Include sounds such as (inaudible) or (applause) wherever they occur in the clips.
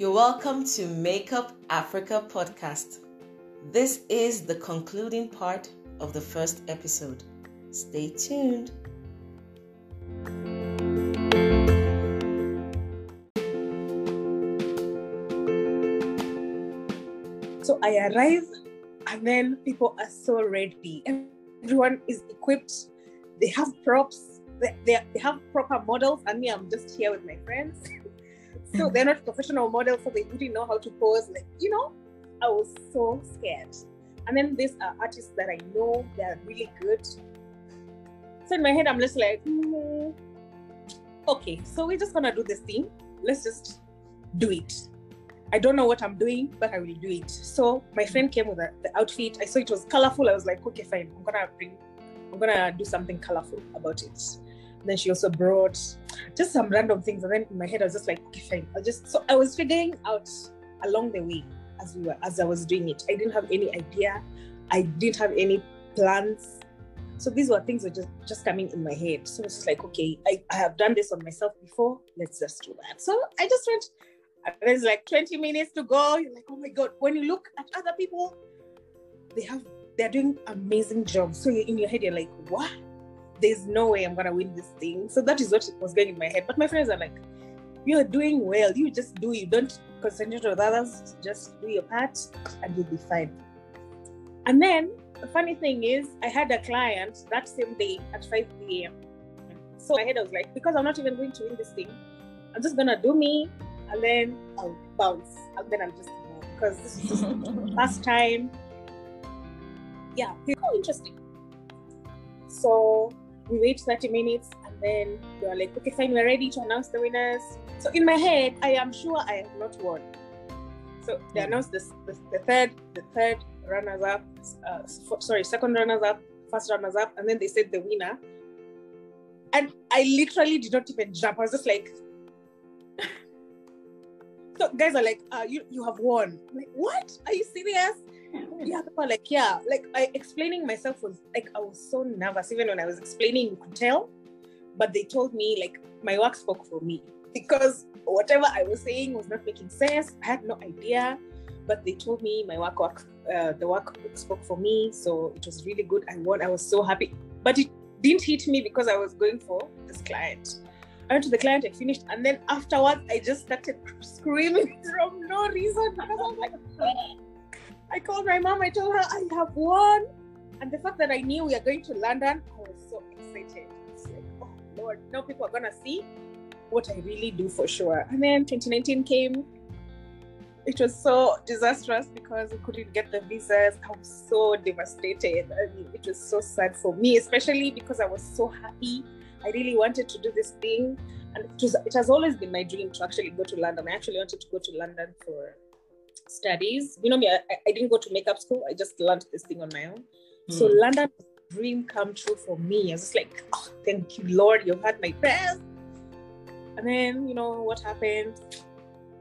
You're welcome to Makeup Africa podcast. This is the concluding part of the first episode. Stay tuned. So I arrive, and then people are so ready. Everyone is equipped. They have props. They, they, they have proper models, and me, I'm just here with my friends. (laughs) so they're not professional models, so they didn't know how to pose. Like, you know, I was so scared. And then these are artists that I know they're really good. So in my head, I'm just like, mm, okay, so we're just gonna do this thing. Let's just do it. I don't know what I'm doing, but I will do it. So my friend came with the, the outfit. I saw it was colorful. I was like, okay, fine. I'm gonna bring, I'm gonna do something colorful about it. Then she also brought just some random things. And then in my head, I was just like, okay, fine. I just so I was figuring out along the way as we were as I was doing it. I didn't have any idea. I didn't have any plans. So these were things that just just coming in my head. So it's just like, okay, I, I have done this on myself before. Let's just do that. So I just went there's like 20 minutes to go. You're like, oh my God. When you look at other people, they have they're doing amazing jobs. So in your head, you're like, what? There's no way I'm gonna win this thing. So that is what was going in my head. But my friends are like, you're doing well. You just do. You don't concentrate with others. Just do your part, and you'll be fine. And then the funny thing is, I had a client that same day at 5 p.m. So my head I was like, because I'm not even going to win this thing, I'm just gonna do me and then I'll bounce, and then I'll just go because this is just (laughs) last time. Yeah, it's so interesting. So we wait 30 minutes, and then we are like, okay, fine, we're ready to announce the winners. So in my head, I am sure I have not won. So they announced this, the, the third, the third runners up, uh, sorry, second runners up, first runners up, and then they said the winner. And I literally did not even jump. I was just like, (laughs) so guys are like, uh, you you have won. I'm like, what? Are you serious? Yeah, people like, yeah. Like I explaining myself was like I was so nervous. Even when I was explaining, you could tell. But they told me like my work spoke for me because whatever I was saying was not making sense. I had no idea. But they told me my work work uh, the work spoke for me. So it was really good. I won. I was so happy. But it didn't hit me because I was going for this client. I went to the client, I finished, and then afterwards, I just started screaming (laughs) from no reason because I was like, I called my mom, I told her I have won. And the fact that I knew we are going to London, I was so excited. It's like, oh Lord, now people are gonna see what I really do for sure. And then 2019 came. It was so disastrous because we couldn't get the visas. I was so devastated. I mean, it was so sad for me, especially because I was so happy I really wanted to do this thing. And it, was, it has always been my dream to actually go to London. I actually wanted to go to London for studies. You know me, I, I didn't go to makeup school. I just learned this thing on my own. Mm. So London dream come true for me. I was just like, oh, thank you, Lord, you've had my prayers. And then, you know, what happened?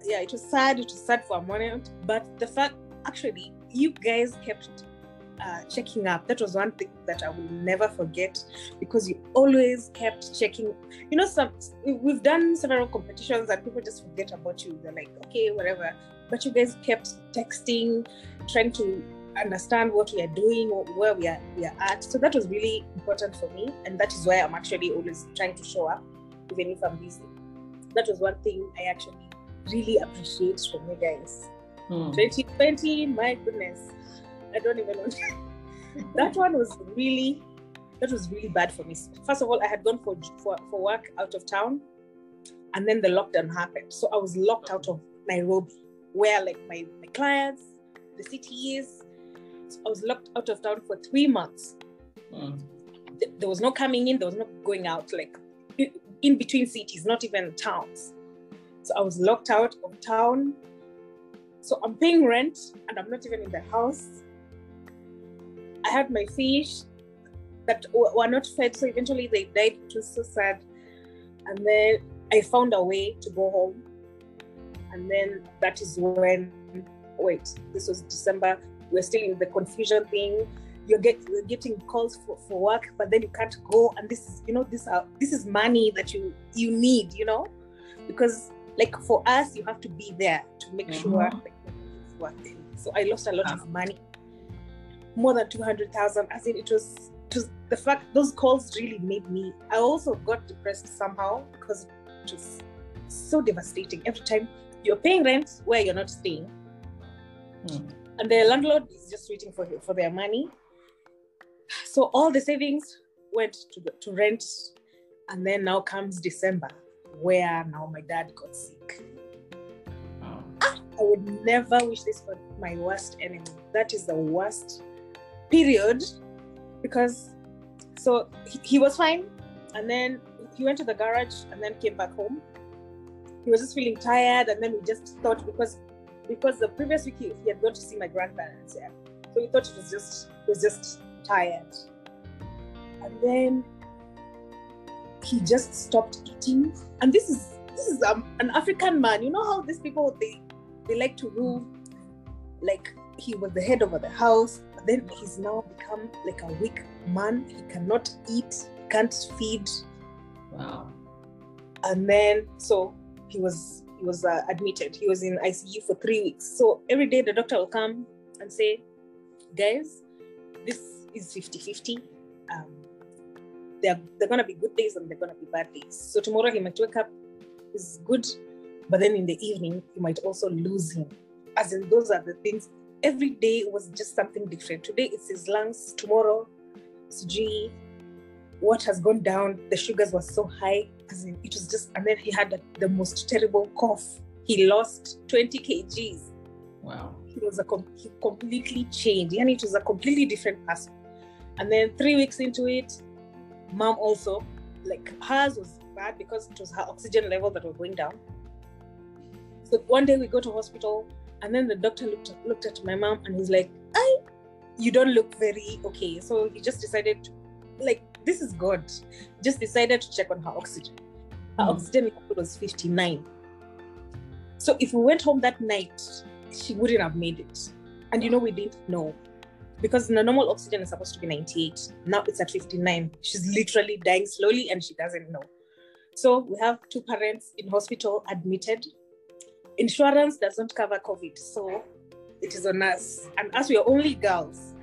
Yeah, it was sad. It was sad for a moment. But the fact, actually, you guys kept uh, checking up. That was one thing that I will never forget because you always kept checking. You know, some we've done several competitions and people just forget about you. They're like, okay, whatever. But you guys kept texting, trying to understand what we are doing where we are we are at. So that was really important for me, and that is why I'm actually always trying to show up, even if I'm busy. That was one thing I actually really appreciate from you guys. Hmm. 2020, my goodness I don't even know. (laughs) that one was really, that was really bad for me. First of all, I had gone for, for, for work out of town and then the lockdown happened. So I was locked out of Nairobi, where like my, my clients, the city is. So I was locked out of town for three months. Mm. There was no coming in, there was no going out, like in between cities, not even towns. So I was locked out of town. So I'm paying rent and I'm not even in the house. I had my fish that were not fed, so eventually they died. It was so sad. And then I found a way to go home. And then that is when, wait, this was December. We're still in the confusion thing. You're, get, you're getting calls for, for work, but then you can't go. And this is, you know, this are this is money that you you need, you know, because like for us, you have to be there to make Mhm. sure like, it's working. So I lost a lot of money, more than two hundred thousand. As in, it was, it was the fact those calls really made me. I also got depressed somehow because it was so devastating. Every time you're paying rent where you're not staying, Mm. and the landlord is just waiting for for their money. So all the savings went to the, to rent, and then now comes December, where now my dad got sick. Wow. I would never wish this for my worst enemy. That is the worst period because so he, he was fine and then he went to the garage and then came back home. He was just feeling tired and then we just thought because because the previous week he, he had gone to see my grandparents, yeah. So we thought it was just he was just tired. And then he just stopped eating. And this is this is um, an African man. You know how these people they they like to rule like he was the head over the house but then he's now become like a weak man he cannot eat can't feed Wow. and then so he was he was uh, admitted. He was in icu for three weeks. So every day the doctor will come and say guys this is 50 50 um, they're, they're gonna be good days and they're gonna be bad days. So tomorrow he might wake up is good but then in the evening you might also lose him. As in those are the things every day was just something different. Today it's his lungs tomorrow sijui what has gone down the sugars were so high as in it was just and then he had the, the most terrible cough. He lost 20 kgs. Wow. he was a com- he completely changed. And it was a completely different person. And then three weeks into it mom also like hers was bad because it was her oxygen level that was going down. So one day we go to hospital and then the doctor looked looked at my mom and he's like i you don't look very okay. So he just decided to like this is god. Just decided to check on her oxygen. Her Hmm. oxygen level was 59 so if we went home that night she wouldn't have made it. And you know we didn't know. Because the normal oxygen is supposed to be 98 now it's at 59 she's literally dying slowly and she doesn't know. So we have two parents in hospital admitted. Insurance does not cover covid so it is on us. And as we are only girls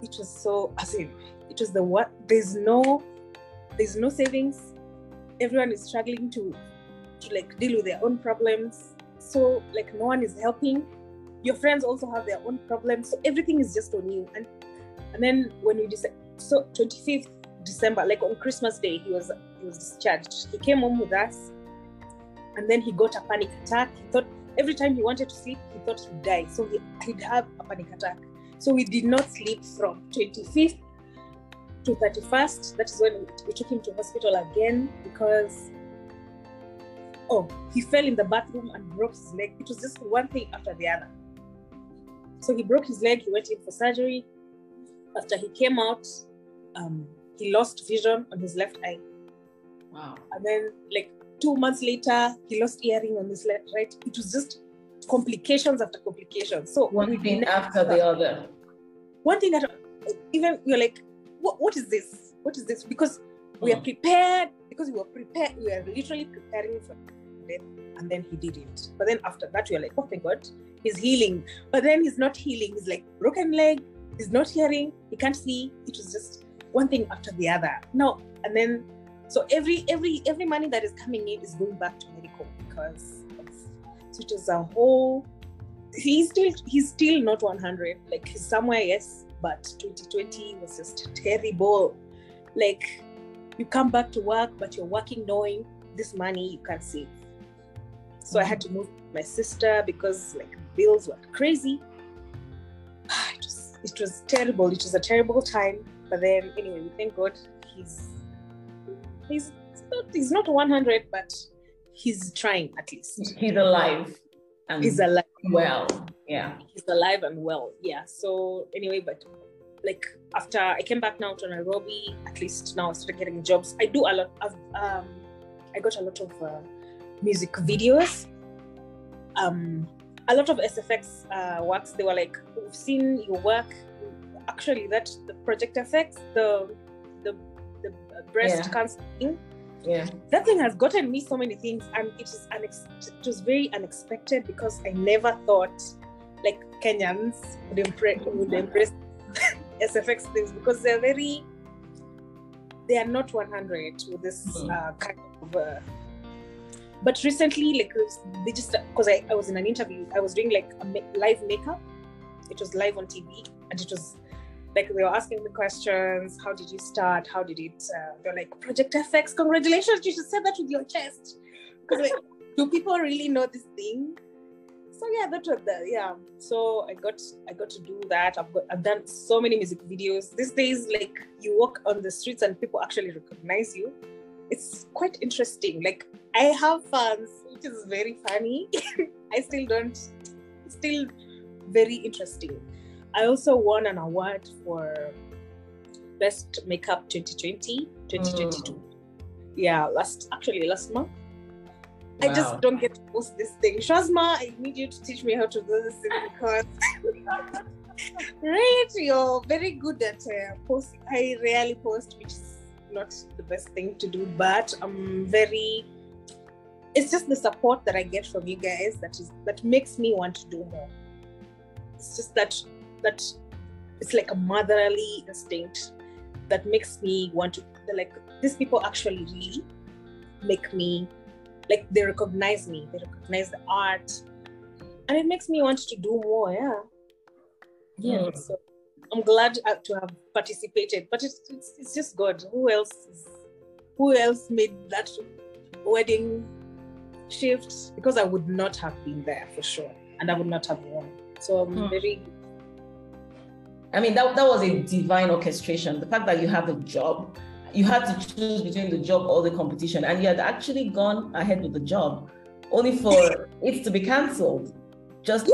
it was so as in it was the what there's no there's no savings. Everyone is struggling to to like deal with their own problems. So like no one is helping. Your friends also have their own problems. So everything is just on you. And and then when we decided so 25th december like on christmas day he was he was discharged. He came home with us and then he got a panic attack. He thought every time he wanted to sleep he thought he'd die. So he, he'd have a panic attack. So we did not sleep from 25th to 31st that is when we, took him to hospital again because oh he fell in the bathroom and broke his leg. It was just one thing after the other. So he broke his leg he went in for surgery. After he came out um, he lost vision on his left eye. Wow. and then like two months later he lost hearing on his left right. It was just complications after complications. So One thing never- after the other. one thing that even you're like what, what is this? What is this? Because we are Mm. prepared because we were prepared we are literally preparing for death and then he didn't. But then after that we are like oh thank god he's healing. But then he's not healing. He's like broken leg. He's not hearing. He can't see. It was just one thing after the other. No and then so every every every money that is coming in is going back to medical because of, so it was a whole he's still he's still not 100 like he's somewhere yes but 2020 was just terrible. Like you come back to work but you're working knowing this money you can't save. So i had to move my sister because like bills were crazy. (sighs) It was it was terrible. It was a terrible time. But then anyway we thank god he's he's not he's not 100 but he's trying at least. He's alive. And he's alive. well. Yeah. he's alive and well. Yeah. So anyway, but like after I came back now to Nairobi, at least now I started getting jobs. I do a lot of um I got a lot of uh, music videos. Um a lot of SFX uh, works. They were like, we've seen your work. Actually, that the project FX, the the the breast Yeah. cancer thing. Yeah. That thing has gotten me so many things, and it is unex- it was very unexpected because I never thought like Kenyans would, impre- would embrace (laughs) SFX things because they're very they are not 100 with this Mhm. uh, kind of. Uh, but recently, like they just because I, I was in an interview, I was doing like a ma- live makeup. It was live on TV, and it was like they were asking me questions. How did you start? How did it? Uh, they're like Project FX. Congratulations! You should say that with your chest. Because like, do people really know this thing? So yeah, that was the yeah. So I got I got to do that. I've got I've done so many music videos. These days, like you walk on the streets and people actually recognize you. It's quite interesting. Like I have fans, which is very funny. (laughs) I still don't. Still very interesting. I also won an award for best makeup 2020 2022. Mm. Yeah, last actually last month. I just don't get to post this thing. Shazma, I need you to teach me how to do this thing because (laughs) right, you're very good at uh, posting. I rarely post, which is not the best thing to do, but I'm very. It's just the support that I get from you guys that is that makes me want to do more. It's just that that it's like a motherly instinct that makes me want to like these people actually really make me like they recognize me they recognize the art and it makes me want to do more yeah yeah Mm. so i'm glad to have participated but it's, it's it's just good who else is, who else made that wedding shift because i would not have been there for sure and i would not have won so i'm Hmm. very I mean, that, that was a divine orchestration. The fact that you have a job, you had to choose between the job or the competition, and you had actually gone ahead with the job, only for it to be cancelled just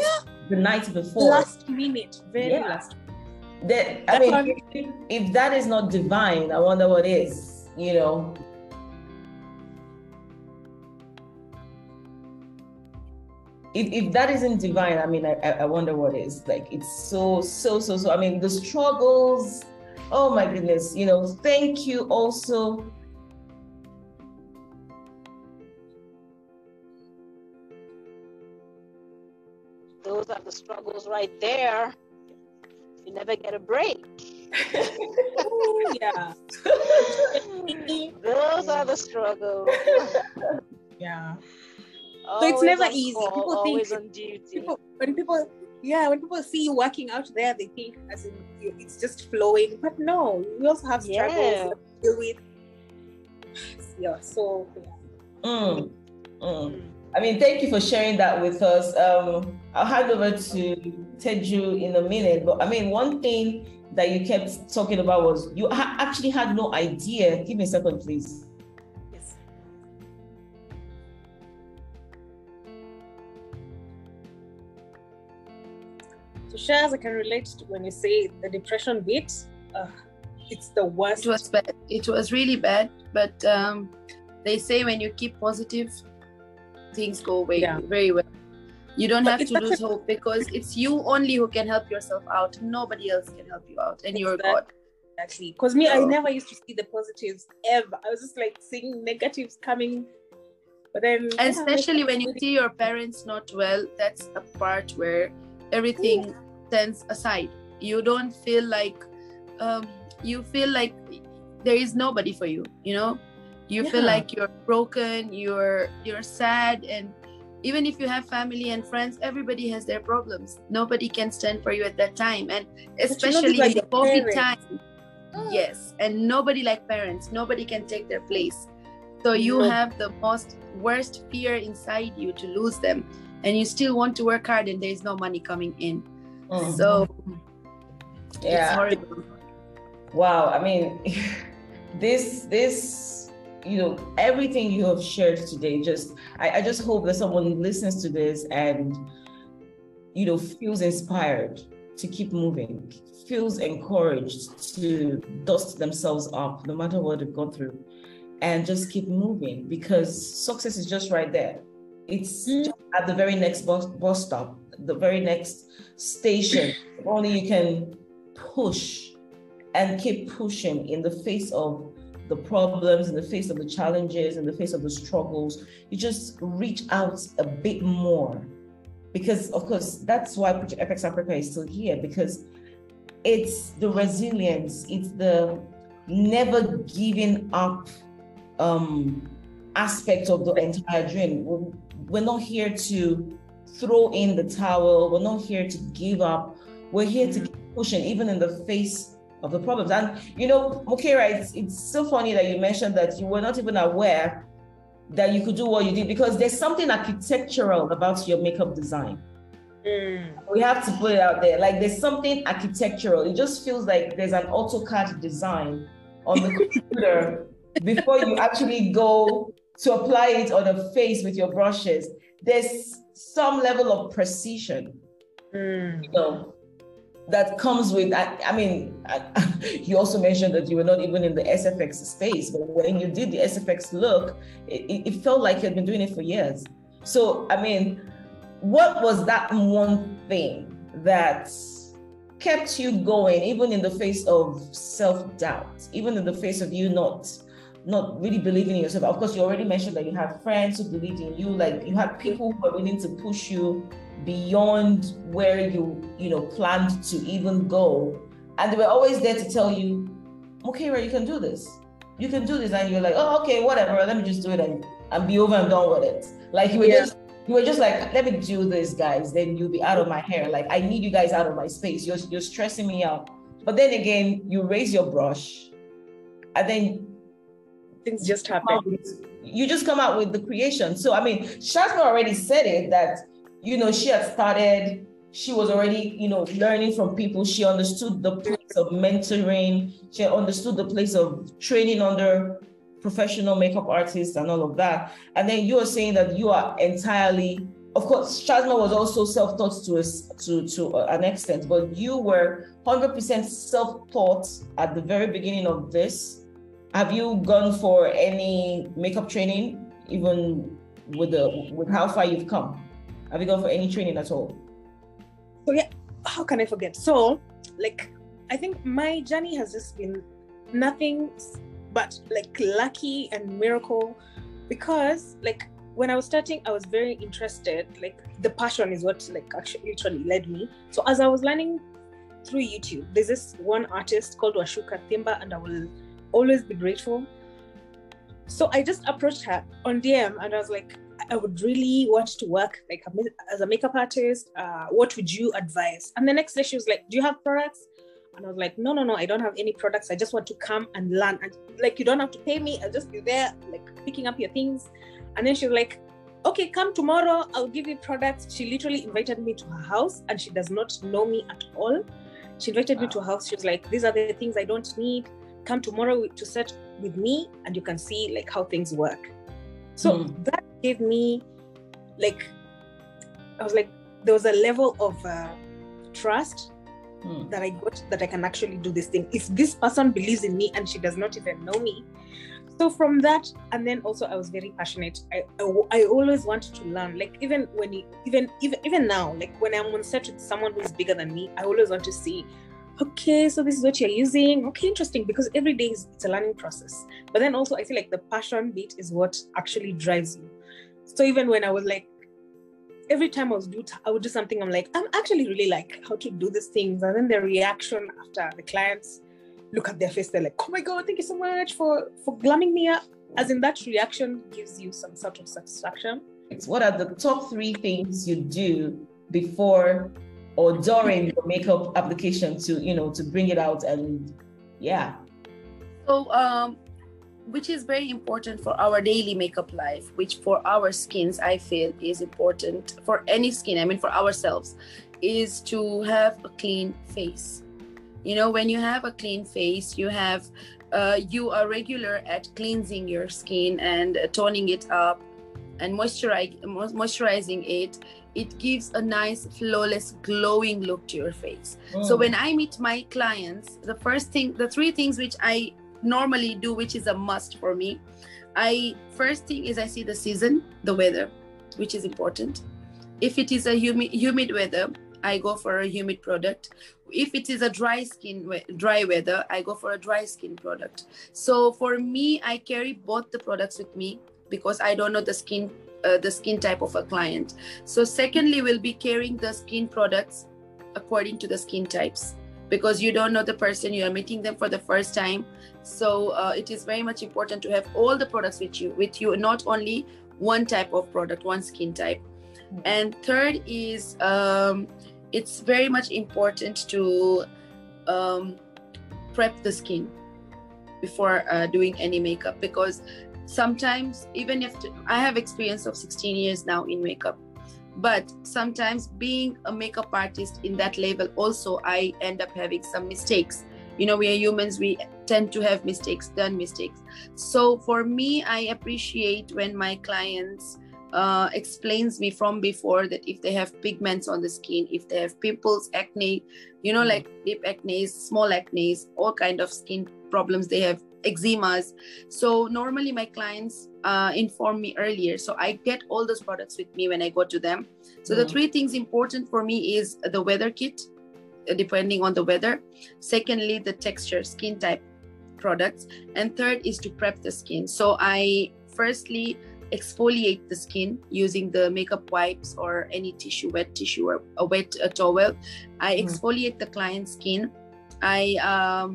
the night before. last minute very Yeah. last That, I mean, if, if that is not divine, I wonder what is, you know. If, if that isn't divine, I mean, I, I I wonder what is. Like, it's so, so, so, so. I mean, the struggles, oh my goodness, you know, thank you also. Those are the struggles right there. You never get a break. (laughs) Yeah (laughs) Those are the struggles. yeah (laughs) Always never easy. call, People think- on duty. people when people yeah when people see you working out there they think as in it's just flowing but no we also have struggles Yeah. to deal with yeah so yeah. Mm, mm. I mean, thank you for sharing that with us. Um, I'll hand over to Teju in a minute. But I mean, one thing that you kept talking about was you ha- actually had no idea. Give me a second, please. So Shaz, I can relate to when you say the depression bit uh, it's the worst. It was bad. It was really bad but um, they say when you keep positive things go away Yeah. very well. You don't But have to lose a- hope because it's you only who can help yourself out. Nobody else can help you out and you're Exactly. god actually because me i never used to see the positives ever. I was just like seeing negatives coming. But then and yeah, especially when you see your parents not well that's a part where everything stands aside you don't feel like um, you feel like there is nobody for you you know? You feel like you're broken you're you're sad and even if you have family and friends everybody has their problems. Nobody can stand for you at that time and you know, these especially are in covid time. Yes and nobody like parents. Nobody can take their place. So you No. have the most worst fear inside you to lose them and you still want to work hard and there is no money coming in Mm. so yeah. Wow. I mean, (laughs) this this you know everything you have shared today. Just I, I just hope that someone listens to this and you know feels inspired to keep moving, feels encouraged to dust themselves up, no matter what they've gone through, and just keep moving because success is just right there. It's Mm. just at the very next bus, bus stop, the very next station. If only you can push and keep pushing in the face of the problems, in the face of the challenges, in the face of the struggles, you just reach out a bit more. Because, of course, that's why Project FX Africa is still here because it's the resilience, it's the never giving up um, aspect of the entire dream. We're not here to throw in the towel, we're not here to give up. We're here to keep pushing, even in the face of the problems. And you know, Mukera, it's, it's so funny that you mentioned that you were not even aware that you could do what you did because there's something architectural about your makeup design. Mm. We have to put it out there. Like there's something architectural. It just feels like there's an AutoCAD design on the (laughs) computer before you actually go to apply it on a face with your brushes. There's some level of precision. Mm. You know, that comes with I, I mean I, (laughs) you also mentioned that you were not even in the sfx space but when you did the sfx look it, it felt like you had been doing it for years so i mean what was that one thing that kept you going even in the face of self-doubt even in the face of you not not really believing in yourself. Of course you already mentioned that you had friends who believed in you like you had people who were willing to push you beyond where you you know planned to even go. And they were always there to tell you okay you can do this. You can do this. And you're like oh okay whatever let me just do it and, and be over and done with it. Like you were yeah. just you were just like let me do this guys. Then you'll be out of my hair. Like i need you guys out of my space. You're, you're stressing me out. But then again you raise your brush and then things just happen you just come out with the creation so i mean Shazma already said it that you know, she had started, she was already, you know, learning from people. She understood the place of mentoring, she understood the place of training under professional makeup artists and all of that. And then you are saying that you are entirely, of course, Shazma was also self-taught to, a, to, to an extent, but you were 100% self-taught at the very beginning of this. Have you gone for any makeup training, even with the with how far you've come? Have you gone for any training at all? So yeah, how can I forget? So like I think my journey has just been nothing but like lucky and miracle because like when I was starting, I was very interested. Like the passion is what like actually literally led me. So as I was learning through YouTube, there's this one artist called Washuka Thimba, and I will always be grateful. So I just approached her on DM and I was like, I would really want to work like as a makeup artist. Uh, what would you advise? And the next day she was like, "Do you have products?" And I was like, "No, no, no. I don't have any products. I just want to come and learn. And like, you don't have to pay me. I'll just be there, like picking up your things." And then she was like, "Okay, come tomorrow. I'll give you products." She literally invited me to her house, and she does not know me at all. She invited wow. me to her house. She was like, "These are the things I don't need. Come tomorrow to set with me, and you can see like how things work." So mm. that gave me like I was like there was a level of uh, trust mm. that I got that I can actually do this thing. If this person believes in me and she does not even know me, so from that and then also I was very passionate. I I, I always wanted to learn. Like even when you, even even even now, like when I'm on set with someone who's bigger than me, I always want to see okay so this is what you're using. Okay interesting because every day is it's a learning process. But then also i feel like the passion bit is what actually drives you. So even when i was like every time i was do i would do something i'm like i'm actually really like how to do these things. And then the reaction after the clients look at their face they're like oh my god thank you so much for for glamming me up. As in that reaction gives you some sort of satisfaction. What are the top three things you do before or during your makeup application to you know to bring it out and yeah. So um which is very important for our daily makeup life which for our skins i feel is important for any skin i mean for ourselves is to have a clean face. You know when you have a clean face you have uh, you are regular at cleansing your skin and toning it up and moisturizing moisturizing it it gives a nice flawless glowing look to your face mm. so when i meet my clients the first thing the three things which i normally do which is a must for me i first thing is i see the season the weather which is important if it is a humid humid weather I go for a humid product. If it is a dry skin, dry weather, I go for a dry skin product. So for me, I carry both the products with me because I don't know the skin, uh, the skin type of a client. So secondly, we'll be carrying the skin products according to the skin types because you don't know the person you are meeting them for the first time. So uh, it is very much important to have all the products with you, with you, not only one type of product, one skin type. And third is um, it's very much important to um, prep the skin before uh, doing any makeup because sometimes even if I have experience of 16 years now in makeup, but sometimes being a makeup artist in that level also I end up having some mistakes. You know, we are humans, we tend to have mistakes, done mistakes. So for me, I appreciate when my clients uh, explains me from before that if they have pigments on the skin, if they have pimples, acne, you know, like deep acne, small acne, all kind of skin problems they have, eczemas. So normally my clients uh, inform me earlier, so I get all those products with me when I go to them. So the Mm. three things important for me is the weather kit, uh, depending on the weather. Secondly, the texture, skin type products, and third is to prep the skin. So I firstly exfoliate the skin using the makeup wipes or any tissue, wet tissue or a wet uh, towel. I Mm. exfoliate the client's skin. I um,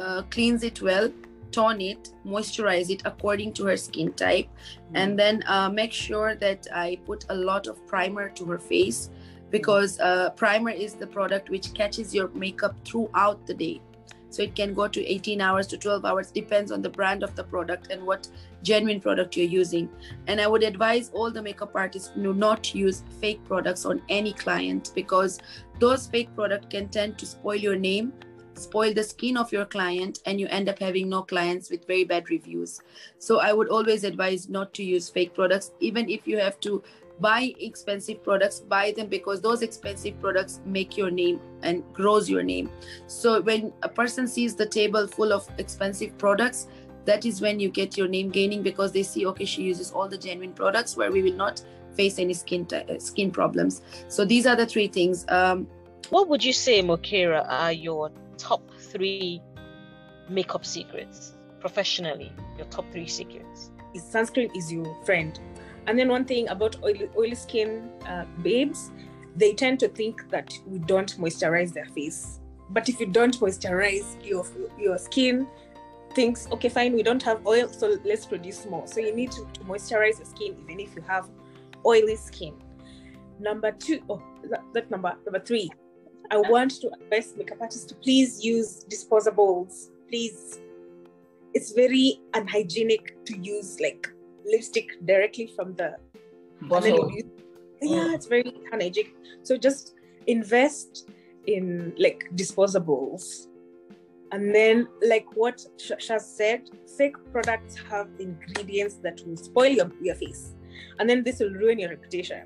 uh, cleanse it well, tone it, moisturize it according to her skin type, and then uh, make sure that I put a lot of primer to her face because uh, primer is the product which catches your makeup throughout the day. So it can go to 18 hours to 12 hours, depends on the brand of the product and what genuine product you're using. And I would advise all the makeup artists to not use fake products on any client because those fake products can tend to spoil your name, spoil the skin of your client, and you end up having no clients with very bad reviews. So I would always advise not to use fake products, even if you have to buy expensive products buy them because those expensive products make your name and grows your name. So when a person sees the table full of expensive products that is when you get your name gaining because they see okay she uses all the genuine products where we will not face any skin t- uh, skin problems. So these are the three things. Um, What would you say, Mokira, are your top three makeup secrets professionally? Your top three secrets? sunscreen is your friend. And then one thing about oily, oily skin uh, babes, they tend to think that we don't moisturize their face. But if you don't moisturize your your skin, thinks okay fine we don't have oil so let's produce more. So you need to, to moisturize your skin even if you have oily skin. Number two, oh that, that number number three. I want to advise makeup artists to please use disposables. Please. It's very unhygienic to use like lipstick directly from the Bottle. yeah oh. it's very unhygienic. So just invest in like disposables. And then like what Sh- Shaz said fake products have ingredients that will spoil your, your face. And then this will ruin your reputation.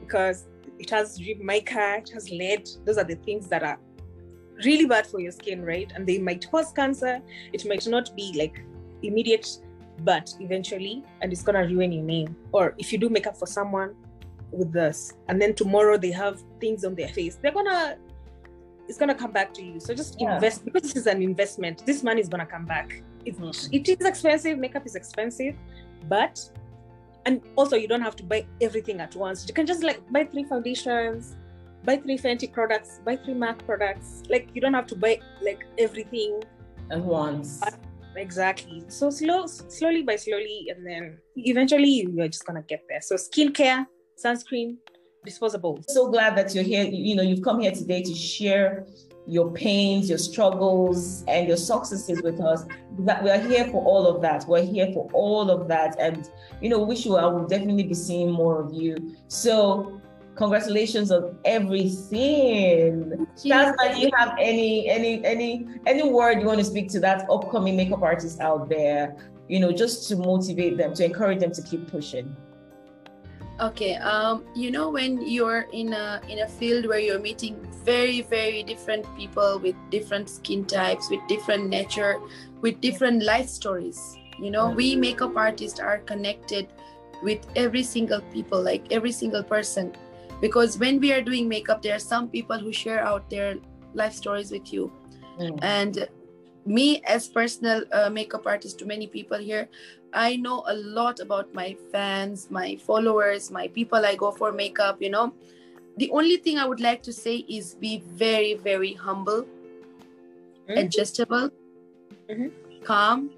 Because it has mica it has lead. Those are the things that are really bad for your skin right? And they might cause cancer. It might not be like immediate but eventually and it's gonna ruin your name. Or if you do makeup for someone with this and then tomorrow they have things on their face they're gonna it's gonna come back to you. So just Yeah. invest because this is an investment this money is gonna come back. It, Mhm. it is expensive makeup is expensive but and also you don't have to buy everything at once you can just like buy three foundations buy three Fenty products buy three mac products like you don't have to buy like everything at once. Exactly. So slow, slowly by slowly, and then eventually you're just gonna get there. So skincare, sunscreen, disposable so glad that you're here. You know, you've come here today to share your pains, your struggles, and your successes with us. That we are here for all of that. We're here for all of that, and you know, wish you I will definitely be seeing more of you. So, congratulations on everything. Shazma, do you have any any any any word you want to speak to that upcoming makeup artist out there? You know, just to motivate them, to encourage them to keep pushing. Okay, um, you know when you're in a in a field where you're meeting very very different people with different skin types, with different nature, with different life stories. You know, we makeup artists are connected with every single people, like every single person. because when we are doing makeup there are some people who share out their life stories with you Mm. and me as personal uh, makeup artist to many people here i know a lot about my fans my followers my people i go for makeup you know the only thing i would like to say is be very very humble Mhm. adjustable Mhm. calm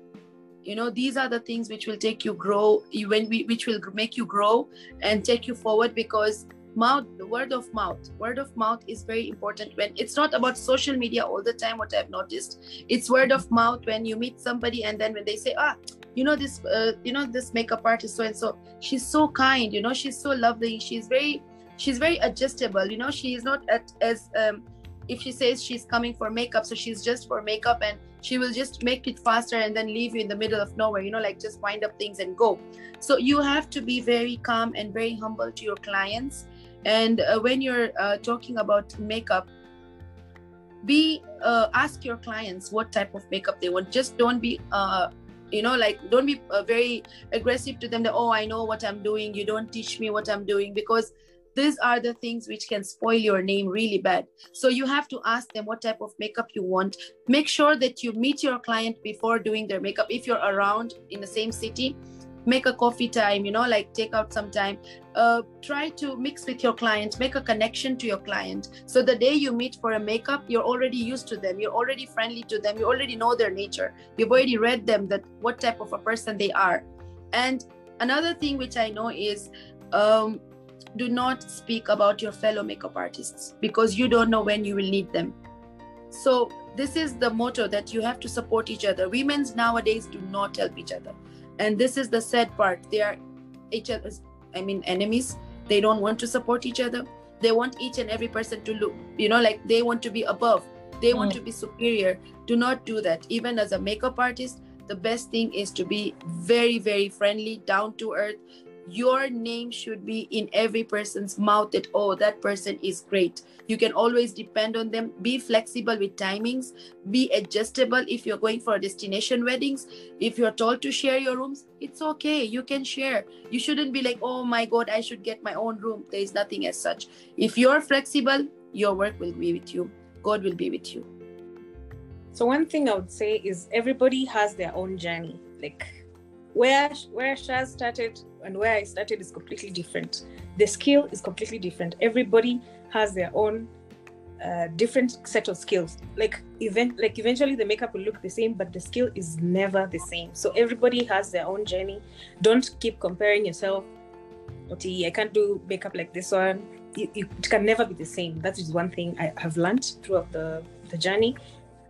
you know these are the things which will take you grow you when we which will make you grow and take you forward because mouth the word of mouth. Word of mouth is very important when it's not about social media all the time what i've noticed. It's word of mouth when you meet somebody and then when they say ah you know this uh, you know this makeup artist so and so she's so kind you know she's so lovely she's very she's very adjustable you know she is not at, as um, if she says she's coming for makeup so she's just for makeup and she will just make it faster and then leave you in the middle of nowhere you know like just wind up things and go. So you have to be very calm and very humble to your clients and uh, when you're uh, talking about makeup be uh, ask your clients what type of makeup they want. Just don't be uh, you know like don't be uh, very aggressive to them that oh i know what i'm doing. You don't teach me what i'm doing because these are the things which can spoil your name really bad. So you have to ask them what type of makeup you want. Make sure that you meet your client before doing their makeup. If you're around in the same city make a coffee time you know like take out some time. Uh, try to mix with your client make a connection to your client. So the day you meet for a makeup you're already used to them. You're already friendly to them. You already know their nature. You've already read them that what type of a person they are. And another thing which i know is um, do not speak about your fellow makeup artists because you don't know when you will need them. So this is the motto that you have to support each other. Women's nowadays do not help each other and this is the sad part. They are each other's i mean enemies. They don't want to support each other. They want each and every person to look you know like they want to be above. They want Mm. to be superior. Do not do that. Even as a makeup artist the best thing is to be very very friendly down to earth your name should be in every person's mouth that oh that person is great. You can always depend on them. Be flexible with timings. Be adjustable if you're going for destination weddings. If you're told to share your rooms it's okay. You can share. You shouldn't be like oh my god i should get my own room. There is nothing as such. If you're flexible your work will be with you. God will be with you. So one thing I would say is everybody has their own journey. Like where where Shaz started and where I started is completely different. The skill is completely different. Everybody has their own uh, different set of skills. Like event like eventually the makeup will look the same, but the skill is never the same. So everybody has their own journey. Don't keep comparing yourself. Okay, I can't do makeup like this one. You, it can never be the same. That is one thing I have learned throughout the, the journey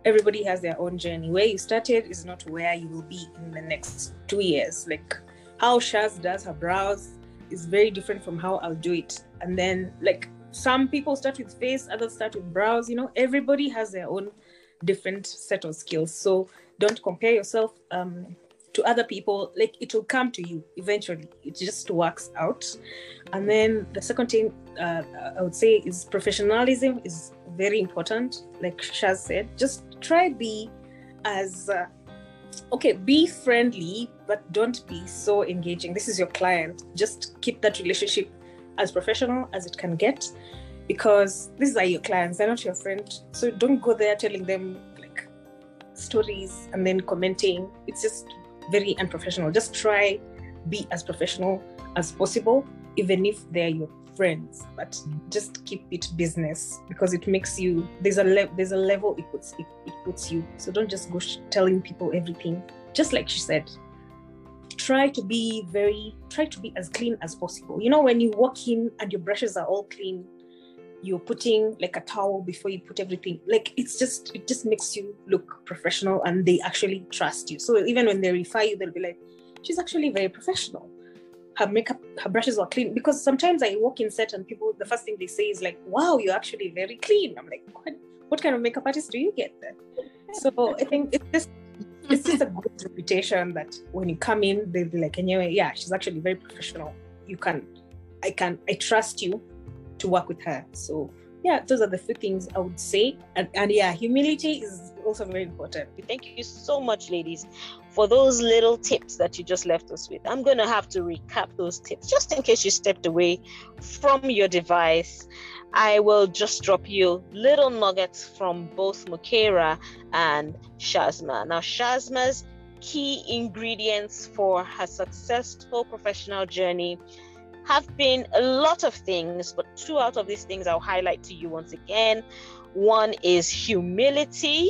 everybody has their own journey. Where you started is not where you will be in the next two years. Like how Shaz does her brows is very different from how I'll do it. And then like some people start with face, others start with brows. You know, everybody has their own different set of skills. So don't compare yourself um, to other people. Like it will come to you eventually. It just works out. And then the second thing uh, I would say is professionalism is very important. Like Shaz said, just try be as uh, okay. Be friendly, but don't be so engaging. This is your client. Just keep that relationship as professional as it can get, because these are your clients. They're not your friend. So don't go there telling them like stories and then commenting. It's just very unprofessional. Just try be as professional as possible, even if they're your friends. But just keep it business because it makes you there's a le- there's a level it puts it, it puts you. So don't just go sh- telling people everything. Just like she said, try to be very try to be as clean as possible. You know when you walk in and your brushes are all clean, you're putting like a towel before you put everything like it's just it just makes you look professional and they actually trust you so even when they refer you they'll be like she's actually very professional her makeup her brushes are clean. Because sometimes i walk in set and people the first thing they say is like wow you're actually very clean. I'm like what, what kind of makeup artist do you get then? So i think it's just it's just a good reputation that when you come in they'll be like anyway yeah she's actually very professional. You can i can i trust you to work with her. So yeah, those are the few things I would say. And, and yeah, humility is also very important. Thank you so much, ladies, for those little tips that you just left us with. I'm going to have to recap those tips just in case you stepped away from your device. I will just drop you little nuggets from both Mukera and Shazma. Now, Shazma's key ingredients for her successful professional journey have been a lot of things, but two out of these things I'll highlight to you once again. One is humility,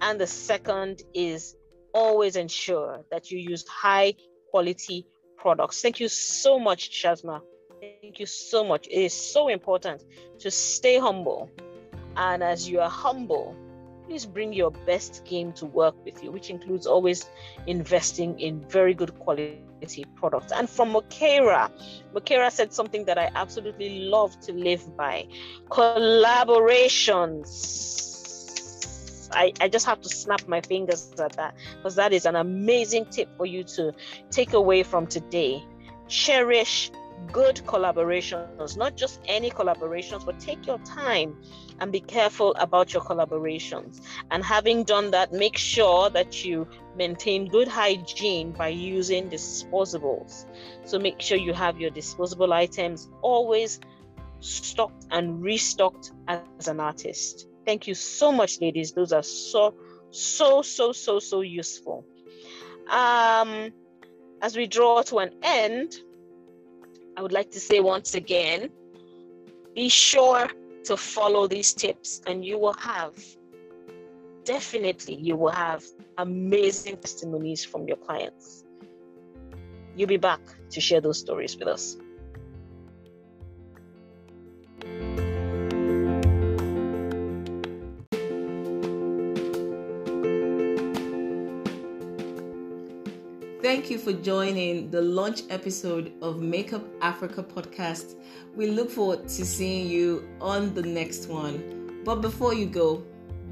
and the second is always ensure that you use high quality products. Thank you so much, Shazma. Thank you so much. It is so important to stay humble. And as you are humble, please bring your best game to work with you, which includes always investing in very good quality products. And from Mokera, Mokera said something that I absolutely love to live by collaborations. I, I just have to snap my fingers at that because that is an amazing tip for you to take away from today. Cherish good collaborations, not just any collaborations, but take your time and be careful about your collaborations. And having done that, make sure that you maintain good hygiene by using disposables. So make sure you have your disposable items always stocked and restocked as an artist. Thank you so much, ladies. Those are so, so, so, so, so useful. Um, as we draw to an end, I would like to say once again be sure to follow these tips, and you will have definitely you will have amazing testimonies from your clients. You'll be back to share those stories with us. Thank you for joining the launch episode of Makeup Africa podcast. We look forward to seeing you on the next one. But before you go,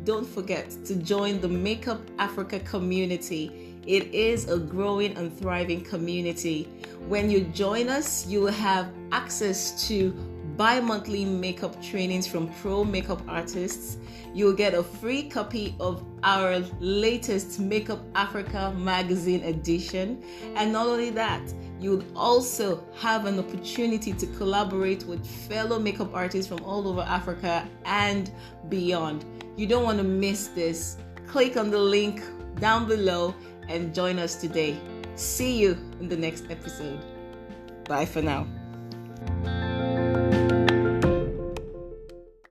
don't forget to join the Makeup Africa community. It is a growing and thriving community. When you join us, you will have access to bi monthly makeup trainings from pro makeup artists. You'll get a free copy of our latest Makeup Africa magazine edition. And not only that, you'll also have an opportunity to collaborate with fellow makeup artists from all over Africa and beyond. You don't want to miss this. Click on the link down below and join us today. See you in the next episode. Bye for now.